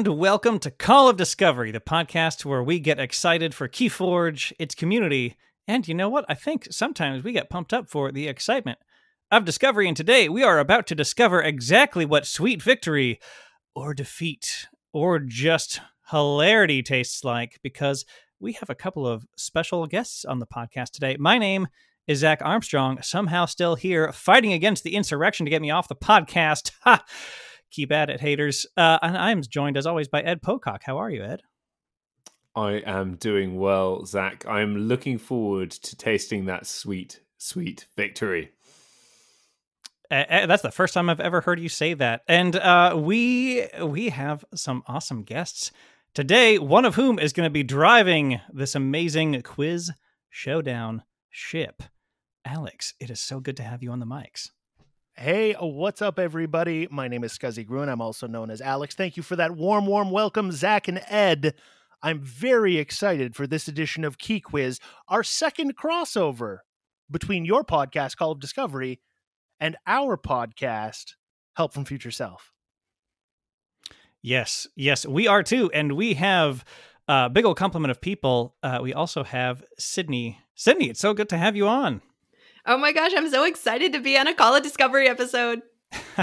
And welcome to Call of Discovery, the podcast where we get excited for Keyforge, its community, and you know what? I think sometimes we get pumped up for the excitement of discovery. And today we are about to discover exactly what sweet victory or defeat or just hilarity tastes like because we have a couple of special guests on the podcast today. My name is Zach Armstrong, somehow still here fighting against the insurrection to get me off the podcast. Ha! Keep at it, haters. Uh, and I'm joined, as always, by Ed Pocock. How are you, Ed? I am doing well, Zach. I'm looking forward to tasting that sweet, sweet victory. Uh, that's the first time I've ever heard you say that. And uh, we we have some awesome guests today. One of whom is going to be driving this amazing quiz showdown ship. Alex, it is so good to have you on the mics. Hey, what's up, everybody? My name is Scuzzy Gruen. I'm also known as Alex. Thank you for that warm, warm welcome, Zach and Ed. I'm very excited for this edition of Key Quiz, our second crossover between your podcast, Call of Discovery, and our podcast, Help from Future Self. Yes, yes, we are too. And we have a big old complement of people. Uh, we also have Sydnie. Sydnie, it's so good to have you on. Oh my gosh, I'm so excited to be on a Call of Discovery episode.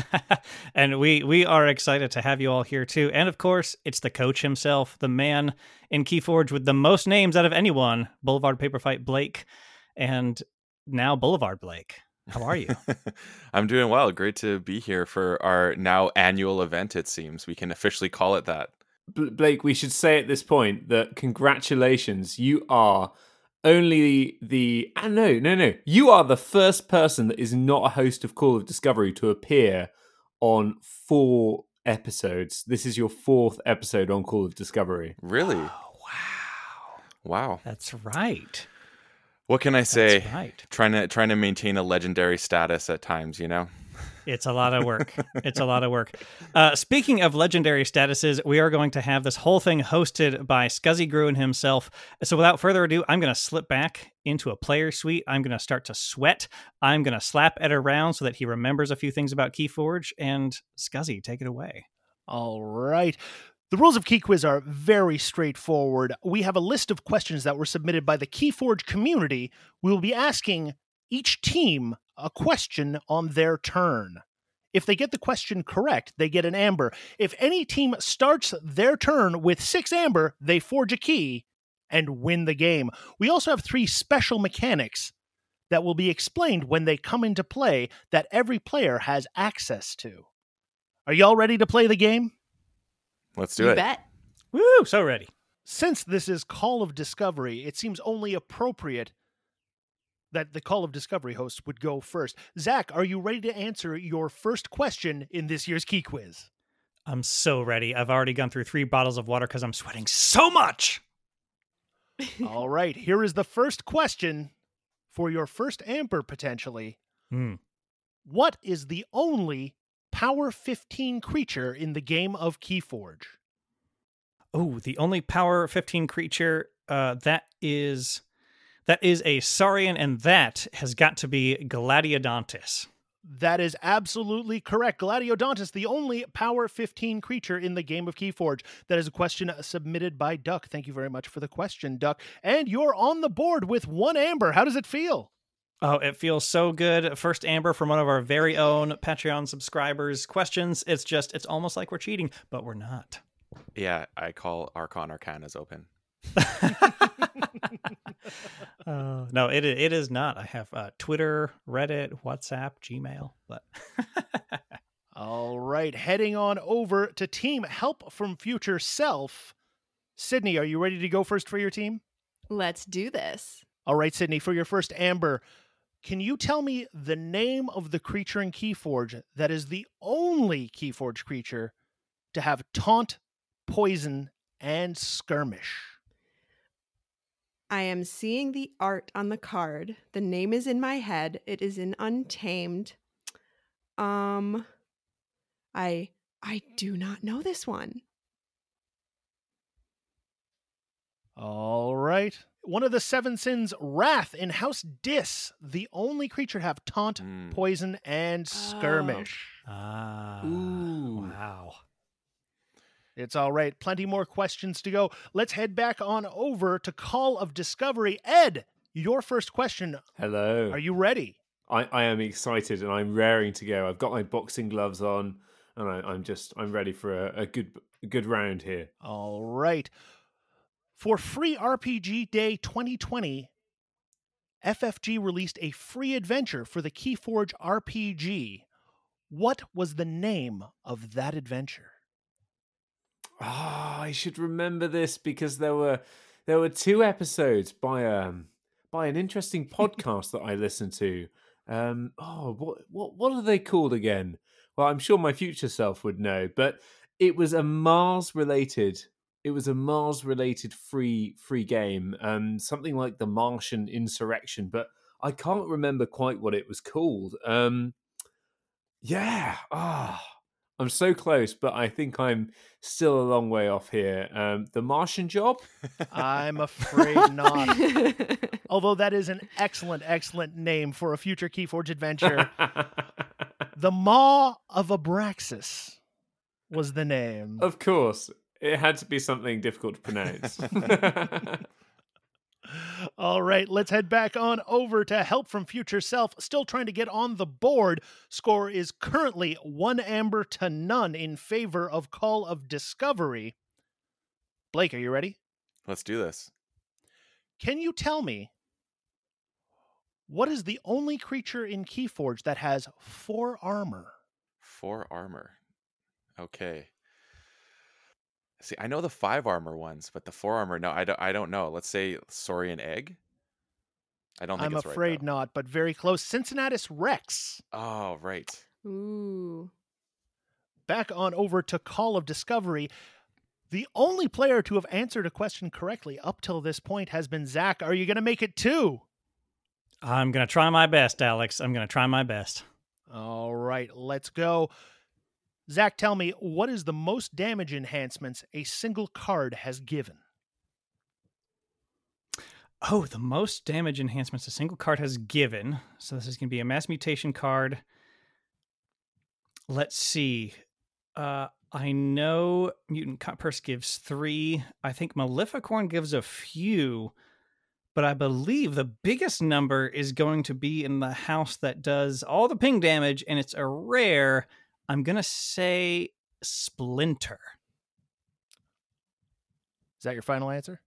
and we we are excited to have you all here too. And of course, it's the coach himself, the man in Keyforge with the most names out of anyone, Boulevard Paper Fight Blake, and now Boulevard Blake. How are you? I'm doing well. Great to be here for our now annual event. It seems we can officially call it that. Blake, we should say at this point that congratulations, you are only the ah, no no no. You are the first person that is not a host of call of discovery to appear on four episodes. This is your fourth episode on call of discovery. Really? Oh, wow. Wow. That's right. What can i say? that's right. Trying to trying to maintain a legendary status at times you know it's a lot of work. it's a lot of work. Uh, speaking of legendary statuses, we are going to have this whole thing hosted by Scuzzy Gruen himself. So without further ado, I'm going to slip back into a player suite. I'm going to start to sweat. I'm going to slap Ed around so that he remembers a few things about Keyforge. And Scuzzy, take it away. All right. The rules of Key Quiz are very straightforward. We have a list of questions that were submitted by the Keyforge community. We will be asking each team a question on their turn. If they get the question correct, they get an amber. If any team starts their turn with six amber, they forge a key and win the game. We also have three special mechanics that will be explained when they come into play that every player has access to. Are y'all ready to play the game? Let's do you it. Bet. Woo, so ready. Since this is Call of Discovery, it seems only appropriate that the Call of Discovery host would go first. Zach, are you ready to answer your first question in this year's Key Quiz? I'm so ready. I've already gone through three bottles of water because I'm sweating so much. All right, here is the first question for your first amber potentially. Mm. What is the only Power 15 creature in the game of Keyforge? Oh, the only Power 15 creature uh, that is that is a Saurian, and that has got to be Gladiodontus. That is absolutely correct. Gladiodontus, the only Power 15 creature in the game of Keyforge. That is a question submitted by Duck. Thank you very much for the question, Duck. And you're on the board with one amber. How does it feel? Oh, it feels so good. First amber from one of our very own Patreon subscribers. Questions. It's just, it's almost like we're cheating, but we're not. Yeah, I call Archon Arcanas open. Uh, no, it it is not. I have uh, Twitter, Reddit, WhatsApp, Gmail, but All right, heading on over to Team Help from Future Self. Sydnie, are you ready to go first for your team? Let's do this. All right, Sydnie, for your first Amber, can you tell me the name of the creature in Keyforge that is the only Keyforge creature to have taunt, poison, and skirmish? I am seeing the art on the card. The name is in my head. It is in Untamed. Um I I do not know this one. All right. One of the seven sins, Wrath in House Dis, the only creature to have taunt, Mm. poison, and skirmish. ah, Ooh. wow. It's all right. Plenty more questions to go. Let's head back on over to Call of Discovery. Ed, your first question. Hello. Are you ready? I, I am excited and I'm raring to go. I've got my boxing gloves on and I, I'm just I'm ready for a, a good a good round here. All right. For Free RPG Day 2020, FFG released a free adventure for the Keyforge RPG. What was the name of that adventure? Ah, I should remember this because there were there were two episodes by um by an interesting podcast that I listened to. Um oh what what what are they called again? Well, I'm sure my future self would know, but it was a Mars related it was a Mars related free free game, um something like the Martian Insurrection, but I can't remember quite what it was called. Um yeah, ah I'm so close, but I think I'm still a long way off here. Um, the Martian job? I'm afraid not. Although that is an excellent, excellent name for a future Keyforge adventure. the Maw of Abraxas was the name. of course, it had to be something difficult to pronounce. All right, let's head back on over to Help from Future Self. Still trying to get on the board. Score is currently one amber to none in favor of Call of Discovery. Blake, are you ready? Let's do this. Can you tell me what is the only creature in Keyforge that has four armor? Four armor. Okay. See, I know the five armor ones, but the four armor, no, I don't. I don't know. Let's say Saurian egg. I don't think I'm it's afraid right, not, but very close. Cincinnatus Rex. Oh, right. Ooh. Back on over to Call of Discovery. The only player to have answered a question correctly up till this point has been Zach. Are you going to make it two? I'm gonna try my best, Alex. I'm gonna try my best. All right, let's go. Zach, tell me, what is the most damage enhancements a single card has given? Oh, the most damage enhancements a single card has given. So this is going to be a mass mutation card. Let's see. Uh, I know Mutant Cutpurse gives three. I think Maleficorn gives a few, but I believe the biggest number is going to be in the house that does all the ping damage, and it's a rare. I'm going to say Splinter. Is that your final answer?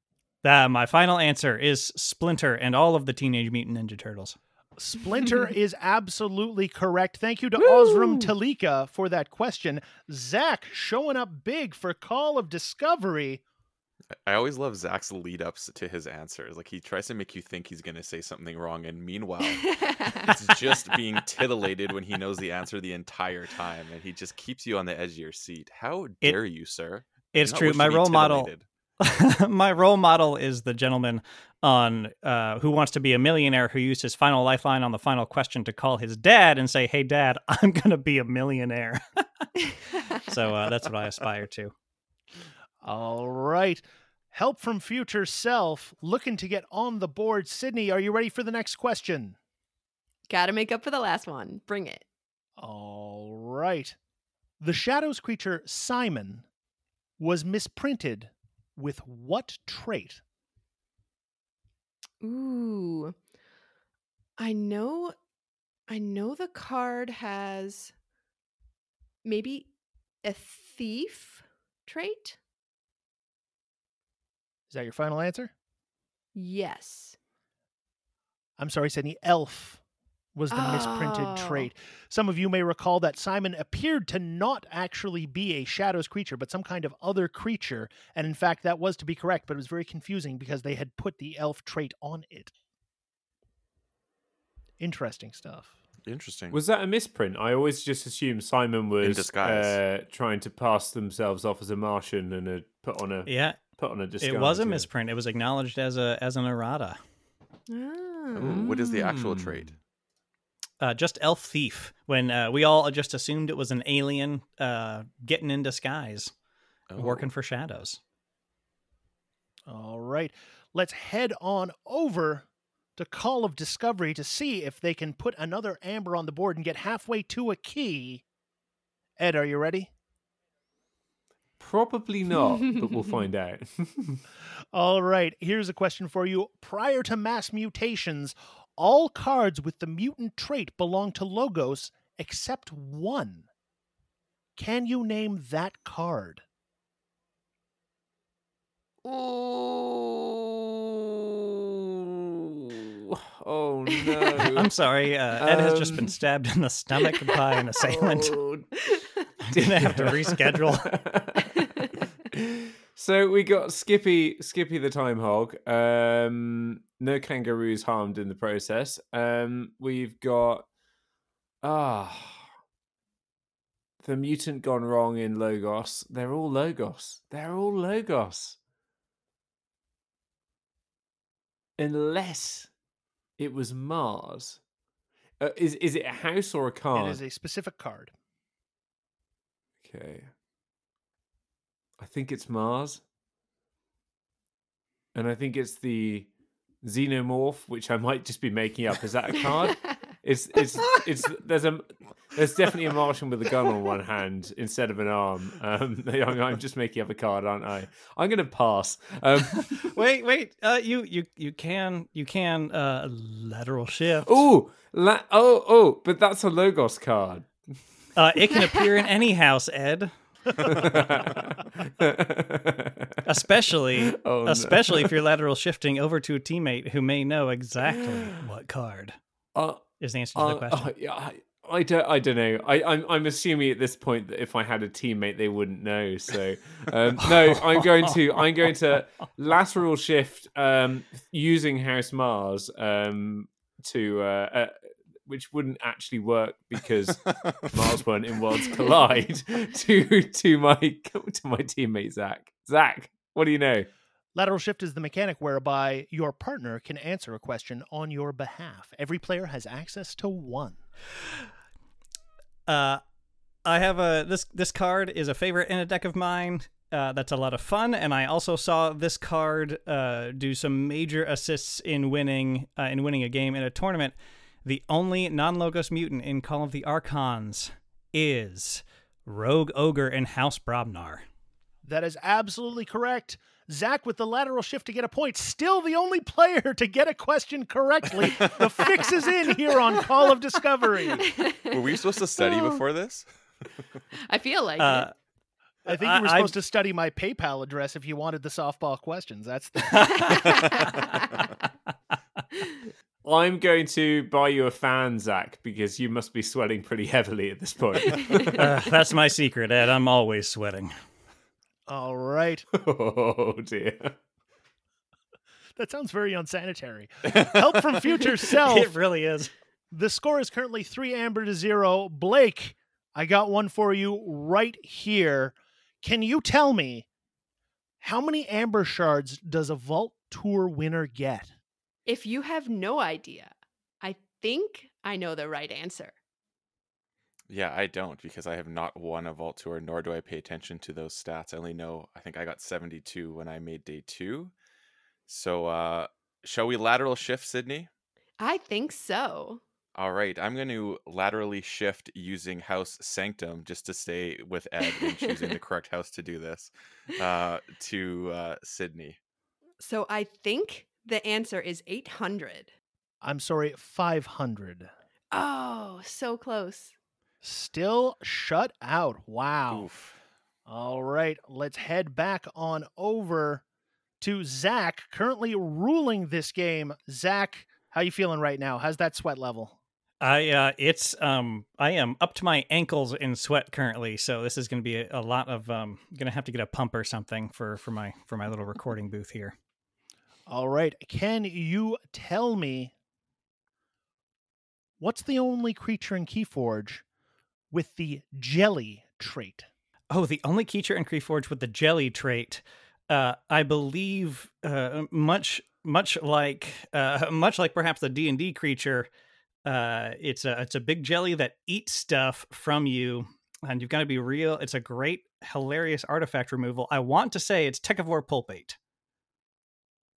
Uh, my final answer is Splinter and all of the Teenage Mutant Ninja Turtles. Splinter is absolutely correct. Thank you to Osram Talika for that question. Zach showing up big for Call of Discovery. I always love Zach's lead ups to his answers. Like he tries to make you think he's going to say something wrong, and meanwhile, it's just being titillated when he knows the answer the entire time, and he just keeps you on the edge of your seat. How It- dare you, sir? It's true. My be role model, my role model is the gentleman on uh, who wants to be a millionaire who used his final lifeline on the final question to call his dad and say, "Hey, Dad, I'm going to be a millionaire." so uh, that's what I aspire to. All right. Help from future self looking to get on the board. Sydnie, are you ready for the next question? Gotta make up for the last one. Bring it. All right. The Shadows creature Simon was misprinted with what trait? Ooh. I know I know the card has maybe a thief trait? Is that your final answer? Yes. I'm sorry, Sydnie. Elf was the misprinted Oh. trait. Some of you may recall that Simon appeared to not actually be a shadows creature, but some kind of other creature. And in fact, that was to be correct, but it was very confusing because they had put the elf trait on it. Interesting stuff. Interesting. Was that a misprint? I always just assumed Simon was disguise. Uh, trying to pass themselves off as a Martian and had put on a Yeah, put on a disguise. it was a yeah. misprint. It was acknowledged as a as an errata. Ooh, what is the actual Mm. trait? Uh, just elf thief. When uh, we all just assumed it was an alien uh, getting in disguise, Oh. working for shadows. All right. Let's head on over to Call of Discovery to see if they can put another amber on the board and get halfway to a key. Ed, are you ready? Probably not, but we'll find out. All right. Here's a question for you. Prior to mass mutations, all cards with the mutant trait belong to Logos except one. Can you name that card? Ooh. Oh no! I'm sorry, uh, Ed has just been Um, stabbed in the stomach by an assailant. Oh, Didn't have to reschedule. so we got Skippy, Skippy the time hog. Um, no kangaroos harmed in the process. Um, we've got ah, the mutant gone wrong in Logos. They're all Logos. They're all Logos. Unless it was Mars. Uh, is is it a house or a card? It is a specific card. Okay. I think it's Mars. And I think it's the xenomorph, which I might just be making up. Is that a card? It's it's it's there's a there's definitely a Martian with a gun on one hand instead of an arm. Um, I'm, I'm just making up a card, aren't I? I'm gonna pass. Um, wait, wait. Uh, you you you can you can uh, lateral shift. oh, la- oh, oh, but that's a Logos card. Uh, it can appear in any house, Ed. Especially, Oh, no. especially if you're lateral shifting over to a teammate who may know exactly what card Uh, is the answer to the Uh, question. uh, yeah, I, I don't. I don't know. I, I'm. I'm assuming at this point that if I had a teammate, they wouldn't know. So, um, no, I'm going to. I'm going to lateral shift um, using House Mars to, uh, uh, which wouldn't actually work because Mars weren't in Worlds Collide. To to my to my teammate Zach. Zach, what do you know? Lateral shift is the mechanic whereby your partner can answer a question on your behalf. Every player has access to one. Uh, I have a this this card is a favorite in a deck of mine. Uh, that's a lot of fun, and I also saw this card uh, do some major assists in winning uh, in winning a game in a tournament. The only non-logos mutant in Call of the Archons is Rogue Ogre in House Brobnar. That is absolutely correct. Zach with the lateral shift to get a point. Still the only player to get a question correctly. the fix is in here on Call of Discovery. Were we supposed to study Oh. before this? I feel like Uh, I think you were I- supposed to study my PayPal address if you wanted the softball questions. That's the I'm going to buy you a fan, Zach, because you must be sweating pretty heavily at this point. uh, that's my secret, Ed. I'm always sweating. all right. oh dear. That sounds very unsanitary. Help from future self. It really is. The score is currently three amber to zero. Blake, I got one for you right here. Can you tell me how many amber shards does a Vault Tour winner get? If you have no idea, I think I know the right answer. Yeah, I don't because I have not won a vault tour, nor do I pay attention to those stats. I only know I think I got 72 when I made day two. So uh shall we lateral shift, Sydnie? I think so. All right, I'm going to laterally shift using House Sanctum just to stay with Ed in choosing the correct house to do this uh, to uh, Sydnie. So I think the answer is 800. I'm sorry, 500. Oh, so close. Still shut out. Wow. Oof. All right, let's head back on over to Zach, currently ruling this game. Zach, How you feeling right now? How's that sweat level? I uh it's um I am up to my ankles in sweat currently, so this is going to be a, a lot of um going to have to get a pump or something for for my for my little recording booth here. All right. Can you tell me what's the only creature in Keyforge with the jelly trait? Oh, the only creature in Keyforge with the jelly trait, uh, I believe, uh, much much like uh, much like perhaps the D and D creature, uh, it's a it's a big jelly that eats stuff from you, and you've got to be real. It's a great, hilarious artifact removal. I want to say it's Techivore Pulpate.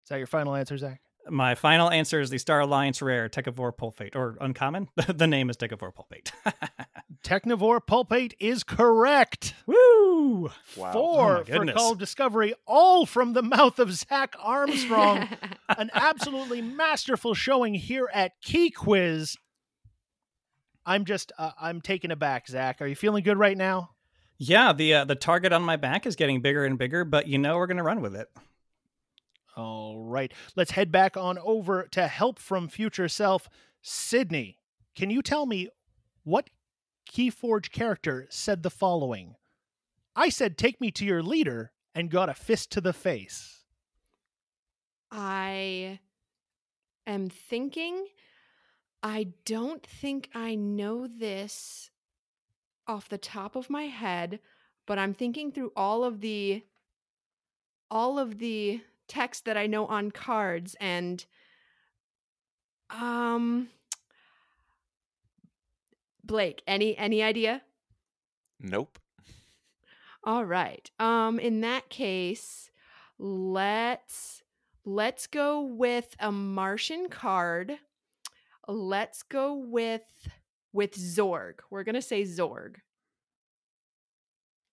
Is that your final answer, Zach? My final answer is the Star Alliance rare Techivore Pulpate, or uncommon. the name is Techivore Pulpate. Techivore Pulpate is correct. Woo! Wow. Four Oh my for goodness. Call of Discovery, all from the mouth of Zach Armstrong. An absolutely masterful showing here at Key Quiz. I'm just, uh, I'm taken aback, Zach. Are you feeling good right now? Yeah, the uh, the target on my back is getting bigger and bigger, but you know we're gonna run with it. All right. Let's head back on over to Help from Future Self. Sydney, can you tell me what Keyforge character said the following? I said, take me to your leader and got a fist to the face. I am thinking. I don't think I know this off the top of my head, but I'm thinking through all of the all of the text that I know on cards and um Blake, any any idea? Nope. All right. Um in that case, let's let's go with a Martian card. Let's go with with Zorg. We're going to say Zorg.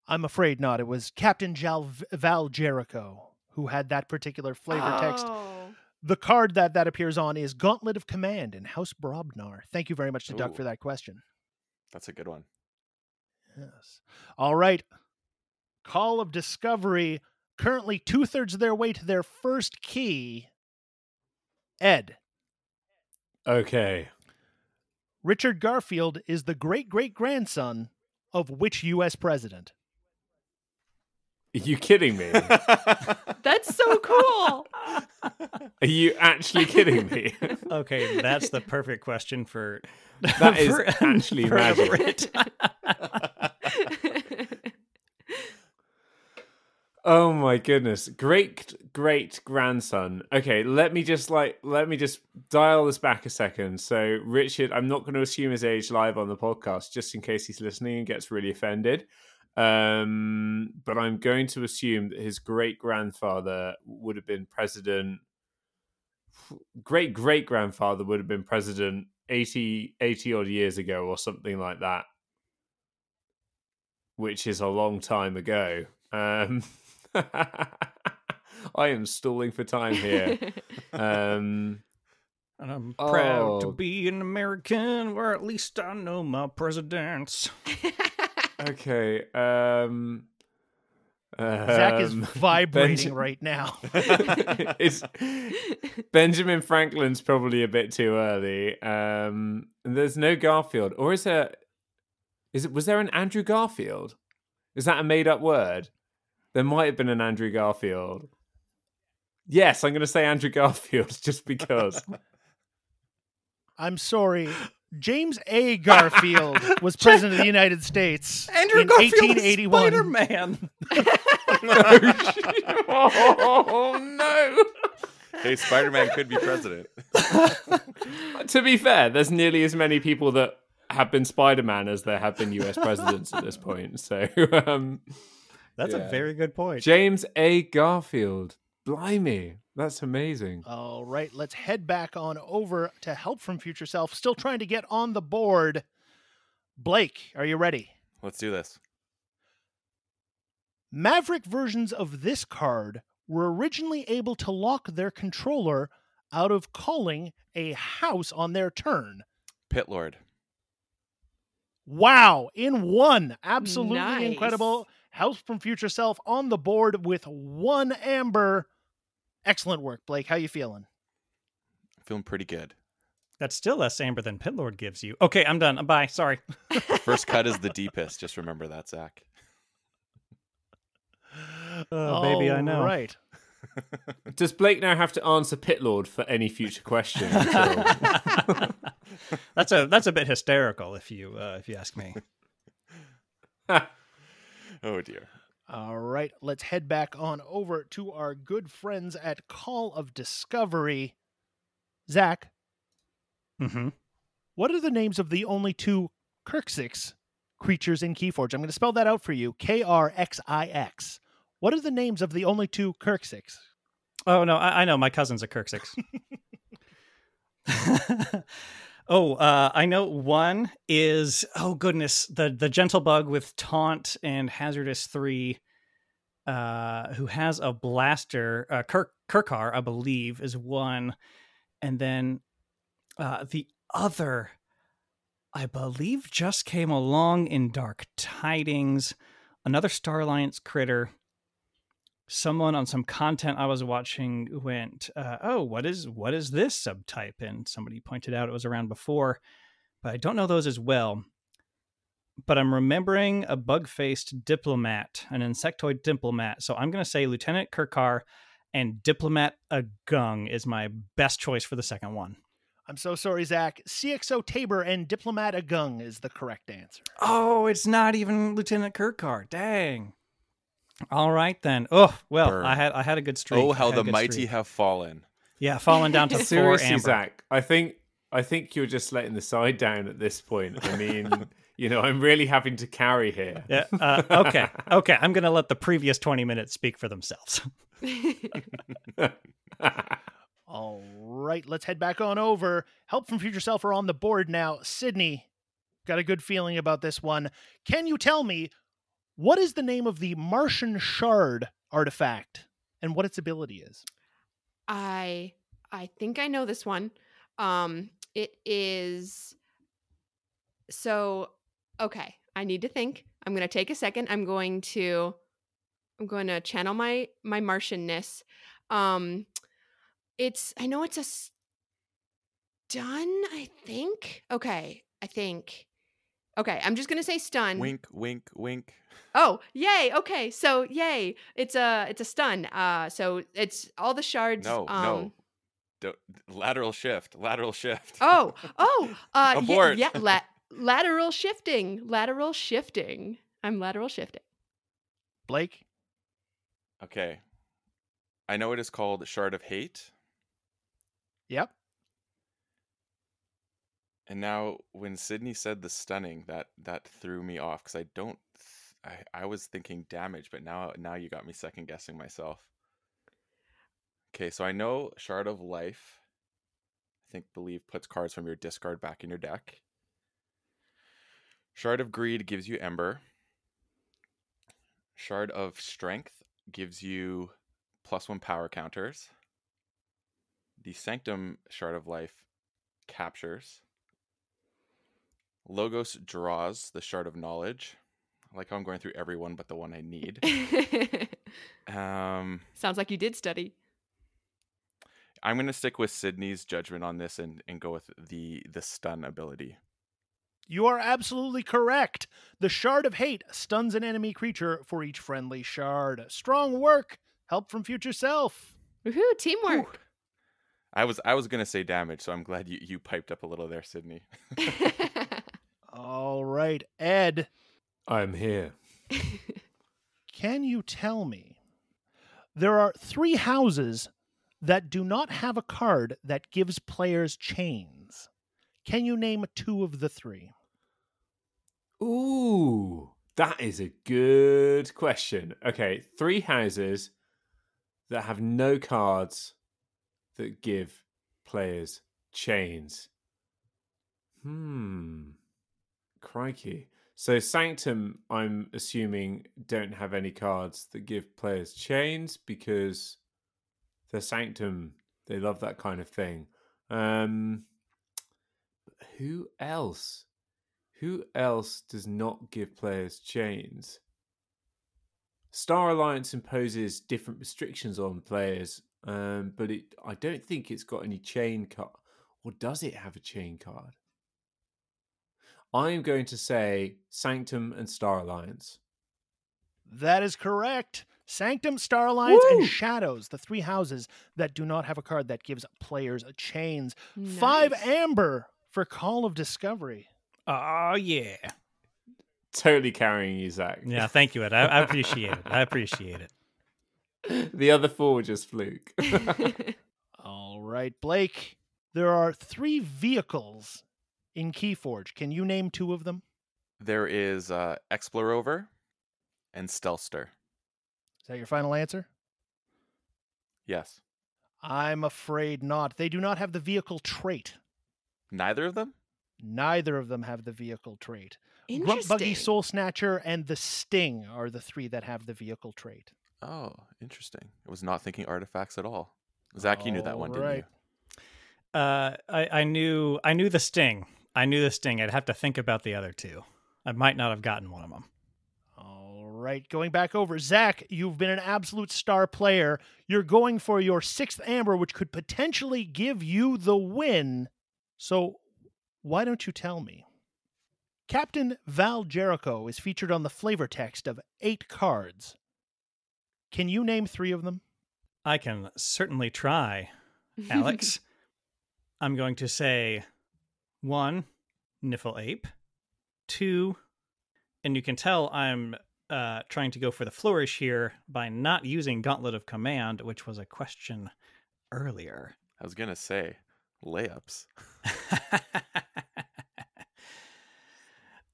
I'm afraid not. It was Captain Jal- Val Jericho who had that particular flavor text. Oh. The card that that appears on is Gauntlet of Command in House Brobnar. Thank you very much to Doug Ooh. for that question. That's a good one. Yes. All right. Call of Discovery, currently two thirds of their way to their first key. Ed, Okay. Richard Garfield is the great great grandson of which U.S. president? Are you kidding me? That's so cool. Are you actually kidding me? Okay, that's the perfect question for That is for- actually for magic. Brit. Oh my goodness. Great great grandson. Okay, let me just like let me just dial this back a second. So Richard, I'm not going to assume his age live on the podcast just in case he's listening and gets really offended. Um but I'm going to assume that his great grandfather would have been president great great grandfather would have been president 80 80 odd years ago or something like that. Which is a long time ago. Um I am stalling for time here. Um, And I'm proud to Oh. be an American, where at least I know my presidents. okay. Um, Zach is um, vibrating Benja- right now. it's Benjamin Franklin's probably a bit too early. Um, there's no Garfield, or is there? Is it? Was there an Andrew Garfield? Is that a made-up word? There might have been an Andrew Garfield. Yes, I'm going to say Andrew Garfield just because. I'm sorry. James A. Garfield was president of the United States Andrew in Garfield is 1881. Spider-Man. oh no! hey, Spider Man could be president. to be fair, there's nearly as many people that have been Spider-Man as there have been US presidents at this point. So, um, That's Yeah. a very good point. James A. Garfield, blimey, that's amazing. All right, let's head back on over to Help from Future Self. Still trying to get on the board. Blake, are you ready? Let's do this. Maverick versions of this card were originally able to lock their controller out of calling a house on their turn. Pitlord. Wow, in one. Absolutely Nice. incredible. House from Future Self on the board with one amber. Excellent work, Blake. How you feeling? Feeling pretty good. That's still less amber than Pitlord gives you. Okay, I'm done. Bye. Sorry. First cut is the deepest. Just remember that, Zach. Oh, baby, I know. Right. Does Blake now have to answer Pitlord for any future questions? That's a that's a bit hysterical if you uh, if you ask me. Oh dear. All right, let's head back on over to our good friends at Call of Discovery. Zach, hmm what are the names of the only two Krxix creatures in Keyforge? I'm going to spell that out for you. K R X I X. What are the names of the only two Krxix? Oh no, I, I know my cousin's a Krxix. oh, uh, I know one is oh goodness, the the gentle bug with taunt and hazardous three, uh, who has a blaster. Uh, Kirk Khrkar, I believe, is one, and then uh, the other, I believe, just came along in Dark Tidings. Another Star Alliance critter someone on some content I was watching went, uh, "Oh, what is what is this subtype?" And somebody pointed out it was around before, but I don't know those as well. But I'm remembering a bug-faced diplomat, an insectoid diplomat. So I'm going to say Lieutenant Khrkar and Diplomat Agung is my best choice for the second one. I'm so sorry, Zach. CXO Taber and Diplomat Agung is the correct answer. Oh, it's not even Lieutenant Khrkar. Dang. All right then. Oh well, Burn. I had I had a good streak. Oh, how the mighty streak. have fallen. Yeah, fallen down to four Seriously, amber. Zach, I think I think you're just letting the side down at this point. I mean, you know, I'm really having to carry here. Yeah. Uh, okay. Okay. I'm going to let the previous 20 minutes speak for themselves. All right, let's head back on over. Help from Future Self are on the board now. Sydnie, got a good feeling about this one. Can you tell me what is the name of the Martian Shard artifact and what its ability is? I I think I know this one. Um it is so okay, I need to think. I'm going to take a second. I'm going to I'm going to channel my my Martianness. Um it's I know it's a stun, I think. Okay, I think. Okay, I'm just going to say stun. Wink, wink, wink. Oh, yay. Okay. So, yay. It's a it's a stun. Uh so it's all the shards No, um no. Don't, lateral shift. Lateral shift. Oh, oh, uh yeah, yeah, la- lateral shifting. Lateral shifting. I'm lateral shifting. Blake? Okay. I know it is called Shard of Hate. Yep. And now, when Sydnie said the stunning, that that threw me off because I don't. I I was thinking damage, but now now you got me second guessing myself. Okay, so I know Shard of Life. I think believe puts cards from your discard back in your deck. Shard of Greed gives you Ember. Shard of Strength gives you plus one power counters. The Sanctum Shard of Life captures. Logos draws the Shard of Knowledge. I like how I'm going through every one but the one I need. um, Sounds like you did study. I'm going to stick with Sydnie's judgment on this and, and go with the the stun ability. You are absolutely correct. The Shard of Hate stuns an enemy creature for each friendly shard. Strong work. Help from Future Self. Woohoo, teamwork. I was I was going to say damage, so I'm glad you, you piped up a little there, Sydnie. All right, Ed, I'm here. can you tell me? There are three houses that do not have a card that gives players chains. Can you name two of the three? Ooh, that is a good question. Okay, three houses that have no cards that give players chains. Hmm. Crikey. So Sanctum, I'm assuming, don't have any cards that give players chains because they're Sanctum. They love that kind of thing. Um, who else? Who else does not give players chains? Star Alliance imposes different restrictions on players, um, but it I don't think it's got any chain card. Or does it have a chain card? I'm going to say Sanctum and Star Alliance. That is correct. Sanctum, Star Alliance, Woo! and Shadows, the three houses that do not have a card that gives players chains. Five amber for Call of Discovery. Oh yeah. Totally carrying you, Zach. Yeah, thank you, Ed. I, I appreciate it. I appreciate it. the other four were just fluke. All right, Blake. There are three vehicles in Keyforge. Can you name two of them? There is uh, Explorover and Stealthster. Is that your final answer? Yes. I'm afraid not. They do not have the vehicle trait. Neither of them? Neither of them have the vehicle trait. Grump Interesting. Buggy, Soul Snatcher, and the Sting are the three that have the vehicle trait. Oh, interesting. I was not thinking artifacts at all. Zach, you knew that one, didn't you? Uh, I, I knew I knew the sting. I knew this sting. I'd have to think about the other two. I might not have gotten one of them. All right, going back over. Zach, you've been an absolute star player. You're going for your sixth amber, which could potentially give you the win. So, why don't you tell me? Captain Val Jericho is featured on the flavor text of eight cards. Can you name three of them? I can certainly try, Alex. I'm going to say one, Niffle Ape. Two, and you can tell I'm uh, trying to go for the flourish here by not using Gauntlet of Command, which was a question earlier. I was going to say layups.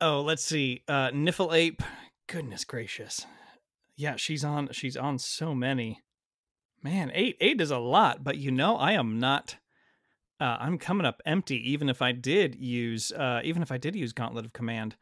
oh, let's see. Uh, Niffle Ape. Goodness gracious. Yeah, she's on. She's on so many. Man, eight eight is a lot, but you know I am not. Uh, I'm coming up empty. Even if I did use, uh, even if I did use Gauntlet of Command.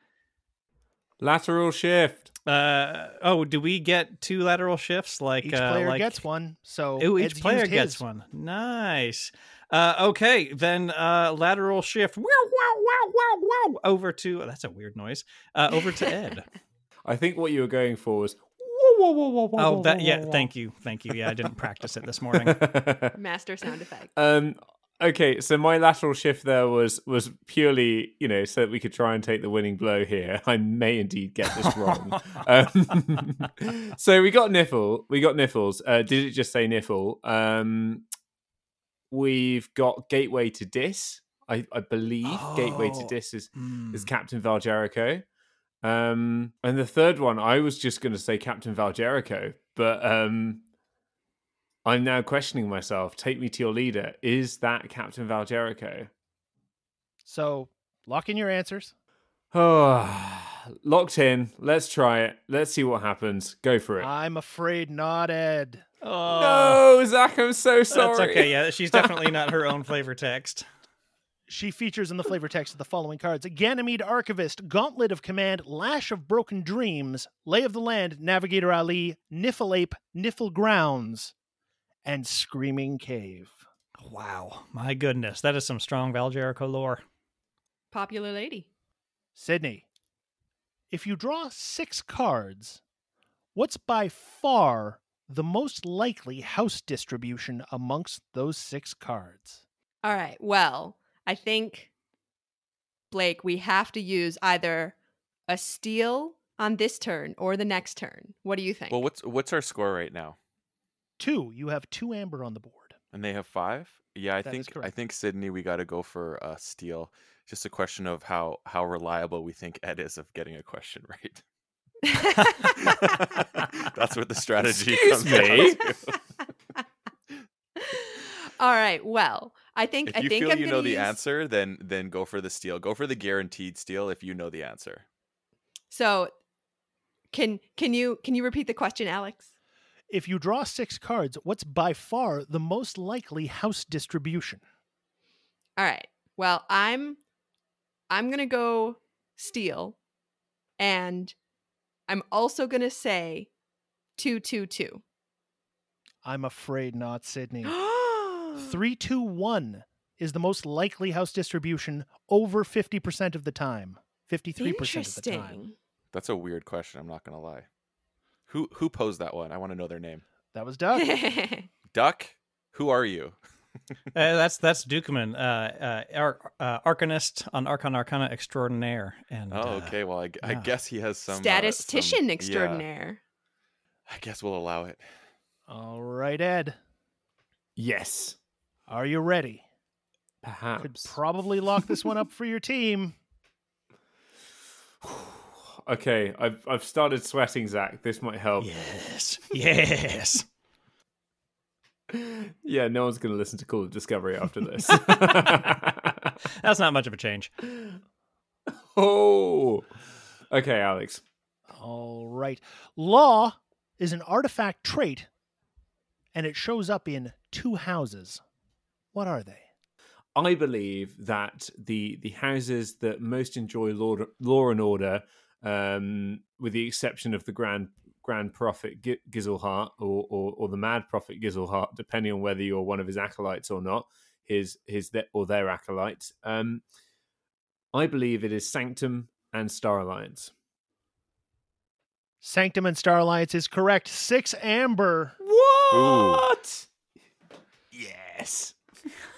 Lateral shift. Uh oh, do we get two lateral shifts? Like Each uh, player like- gets one. So Oh, each Ed's player gets his. one. Nice. Uh, okay, then uh, lateral shift. Wow, wow, wow, wow, wow. Over to that's a weird noise. Uh, over to Ed. I think what you were going for was. Whoa, whoa, whoa, whoa, whoa, oh, whoa, that whoa, yeah. whoa. Thank you, thank you. Yeah, I didn't practice it this morning. Master sound effect. um. Okay, so my lateral shift there was was purely, you know, so that we could try and take the winning blow here. I may indeed get this wrong. um, so we got Niffle. We got Niffles. Uh, did it just say Niffle? Um, we've got Gateway to Dis. I, I believe Gateway to Oh. Dis is Mm. is Captain Val Jericho. Um, and the third one, I was just going to say Captain Val Jericho, but um, I'm now questioning myself. Take me to your leader. Is that Captain Val Jericho? So lock in your answers. Oh, locked in. Let's try it. Let's see what happens. Go for it. I'm afraid not, Ed. Oh, no, Zach, I'm so sorry. That's okay. Yeah, she's definitely not her own flavor text. She features in the flavor text of the following cards Ganymede Archivist, Gauntlet of Command, Lash of Broken Dreams, Lay of the Land, Navigator Ali, Niffle Ape, Niffle Grounds, and Screaming Cave. Wow, my goodness, that is some strong Val Jericho lore. Popular lady. Sydnie, if you draw six cards, what's by far the most likely house distribution amongst those six cards? All right. Well, I think Blake, we have to use either a steal on this turn or the next turn. What do you think? Well, what's what's our score right now? Two, you have two amber on the board. And they have five. Yeah, I That is think I think Sydnie. We got to go for uh, a steal. Just a question of how how reliable we think Ed is of getting a question right. That's what the strategy Excuse comes down me? to. All right. Well, I think If I you think feel I'm you gonna know the answer, then then go for the steal. Go for the guaranteed steal if you know the answer. So, can can you can you repeat the question, Alex? If you draw six cards, what's by far the most likely house distribution? All right. Well, I'm I'm going to go steal and I'm also going to say 222. I'm afraid not, Sydnie. 321 is the most likely house distribution over 50% of the time. 53% of the time. Interesting. That's a weird question. I'm not gonna lie. Who who posed that one? I want to know their name. That was Doug. Duck. Who are you? Uh, that's that's Dukeman, uh, uh, Ar- uh, Arcanist on Archon Arcana Extraordinaire. And Oh, uh, okay. Well, I, g- I yeah. guess he has some uh, Statistician some- yeah, extraordinaire. I guess we'll allow it. All right, Ed. Yes. Are you ready? Perhaps. Could probably lock this one up for your team. Okay, I've I've started sweating, Zach. This might help. yes, yes. Yeah, no one's going to listen to Call of Discovery after this. That's not much of a change. oh. Okay, Alex. All right. Law is an artifact trait, and it shows up in two houses. What are they? I believe that the the houses that most enjoy law, law and order, um, with the exception of the Grand Grand Prophet Gi- Gizelhart or, or or the Mad Prophet Gizelhart, depending on whether you're one of his acolytes or not, his his th- or their acolytes. Um, I believe it is Sanctum and Star Alliance. Sanctum and Star Alliance is correct. Six amber What? Yes.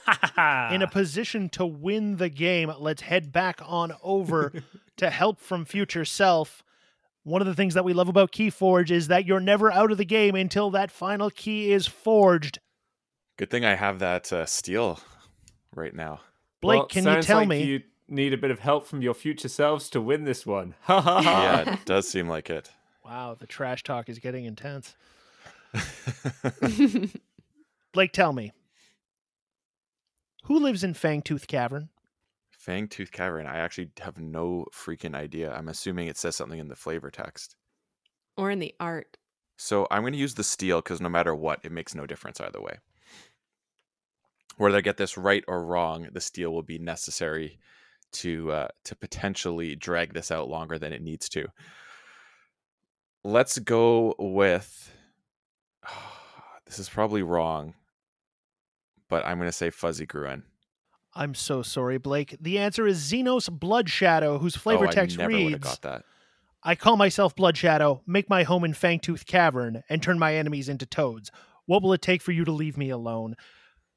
in a position to win the game. Let's head back on over to help from future self. One of the things that we love about Keyforge is that you're never out of the game until that final key is forged. Good thing I have that uh, steal right now. Blake, Well, can you tell like me? You need a bit of help from your future selves to win this one. Ha ha ha. yeah, it does seem like it. Wow, the trash talk is getting intense. Blake, tell me. Who lives in Fangtooth Cavern? Fangtooth Cavern. I actually have no freaking idea. I'm assuming it says something in the flavor text. or in the art. So I'm going to use the steal because no matter what, it makes no difference either way. Whether I get this right or wrong, the steal will be necessary to uh, to potentially drag this out longer than it needs to. Let's go with. this is probably wrong, but I'm going to say Fuzzy Gruen. I'm so sorry, Blake. The answer is Xenos Blood Shadow, whose oh, flavor oh, text I never reads got that. I call myself Blood Shadow, make my home in Fangtooth Cavern, and turn my enemies into toads. What will it take for you to leave me alone?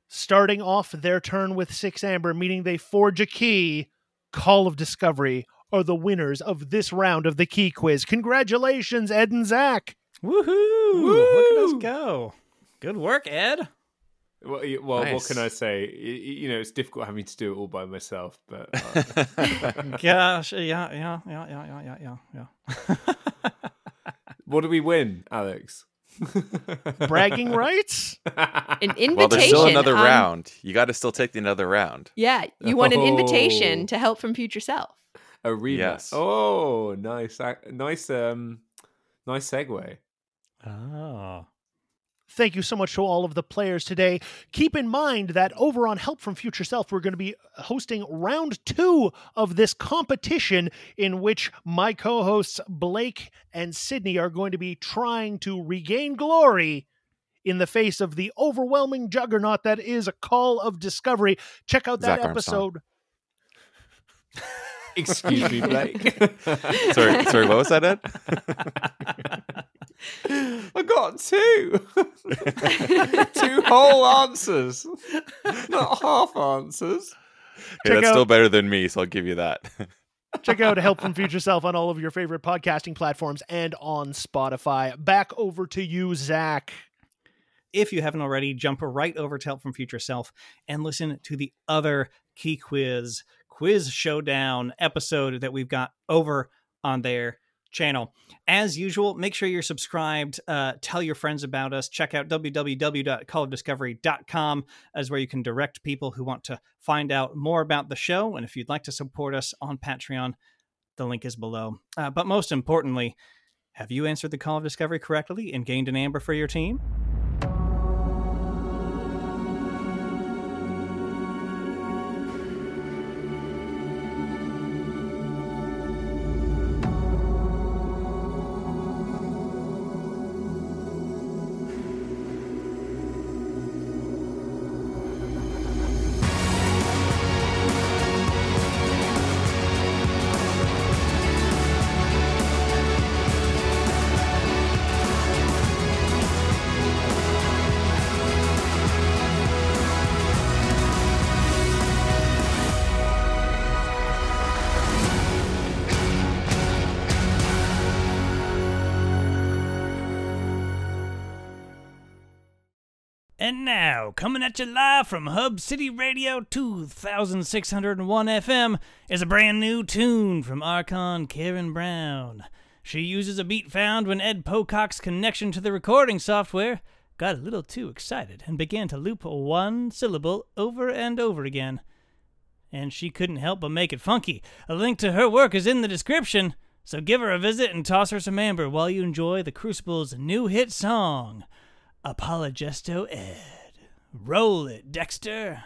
Starting off their turn with six amber, meaning they forge a key, Call of Discovery are the winners of this round of the key quiz. Congratulations, Ed and Zach. Woohoo! Look at us go. Good work, Ed. Well, well nice. what can I say? You know, it's difficult having to do it all by myself, but uh... gosh, yeah, yeah, yeah, yeah, yeah, yeah, yeah. what do we win, Alex? Bragging rights? An invitation. Well, there's still another um, round. You got to still take the another round. Yeah, you want oh. an invitation oh. to help from future self. A rematch. Yes. Oh, nice, nice, um, nice segue. Oh. Thank you so much to all of the players today. Keep in mind that over on Help from Future Self, we're going to be hosting round two of this competition in which my co hosts Blake and Sydnie are going to be trying to regain glory in the face of the overwhelming juggernaut that is a call of discovery. Check out that Zach episode. Excuse me, Blake. sorry, sorry. What was that, Ed? I got two. two whole answers, not half answers. Hey, that's out- still better than me, so I'll give you that. Check out Help from Future Self on all of your favorite podcasting platforms and on Spotify. Back over to you, Zach. If you haven't already, jump right over to Help from Future Self and listen to the other Key Quiz Quiz Showdown episode that we've got over on their channel. As usual, make sure you're subscribed. Uh, tell your friends about us. Check out www.callofdiscovery.com as where you can direct people who want to find out more about the show. And if you'd like to support us on Patreon, the link is below. Uh, but most importantly, have you answered the call of discovery correctly and gained an amber for your team? And now, coming at you live from Hub City Radio 2601 FM, is a brand new tune from Archon Karen Brown. She uses a beat found when Ed Pocock's connection to the recording software got a little too excited and began to loop one syllable over and over again. And she couldn't help but make it funky. A link to her work is in the description, so give her a visit and toss her some amber while you enjoy the Crucible's new hit song. Apologesto Ed. Roll it, Dexter.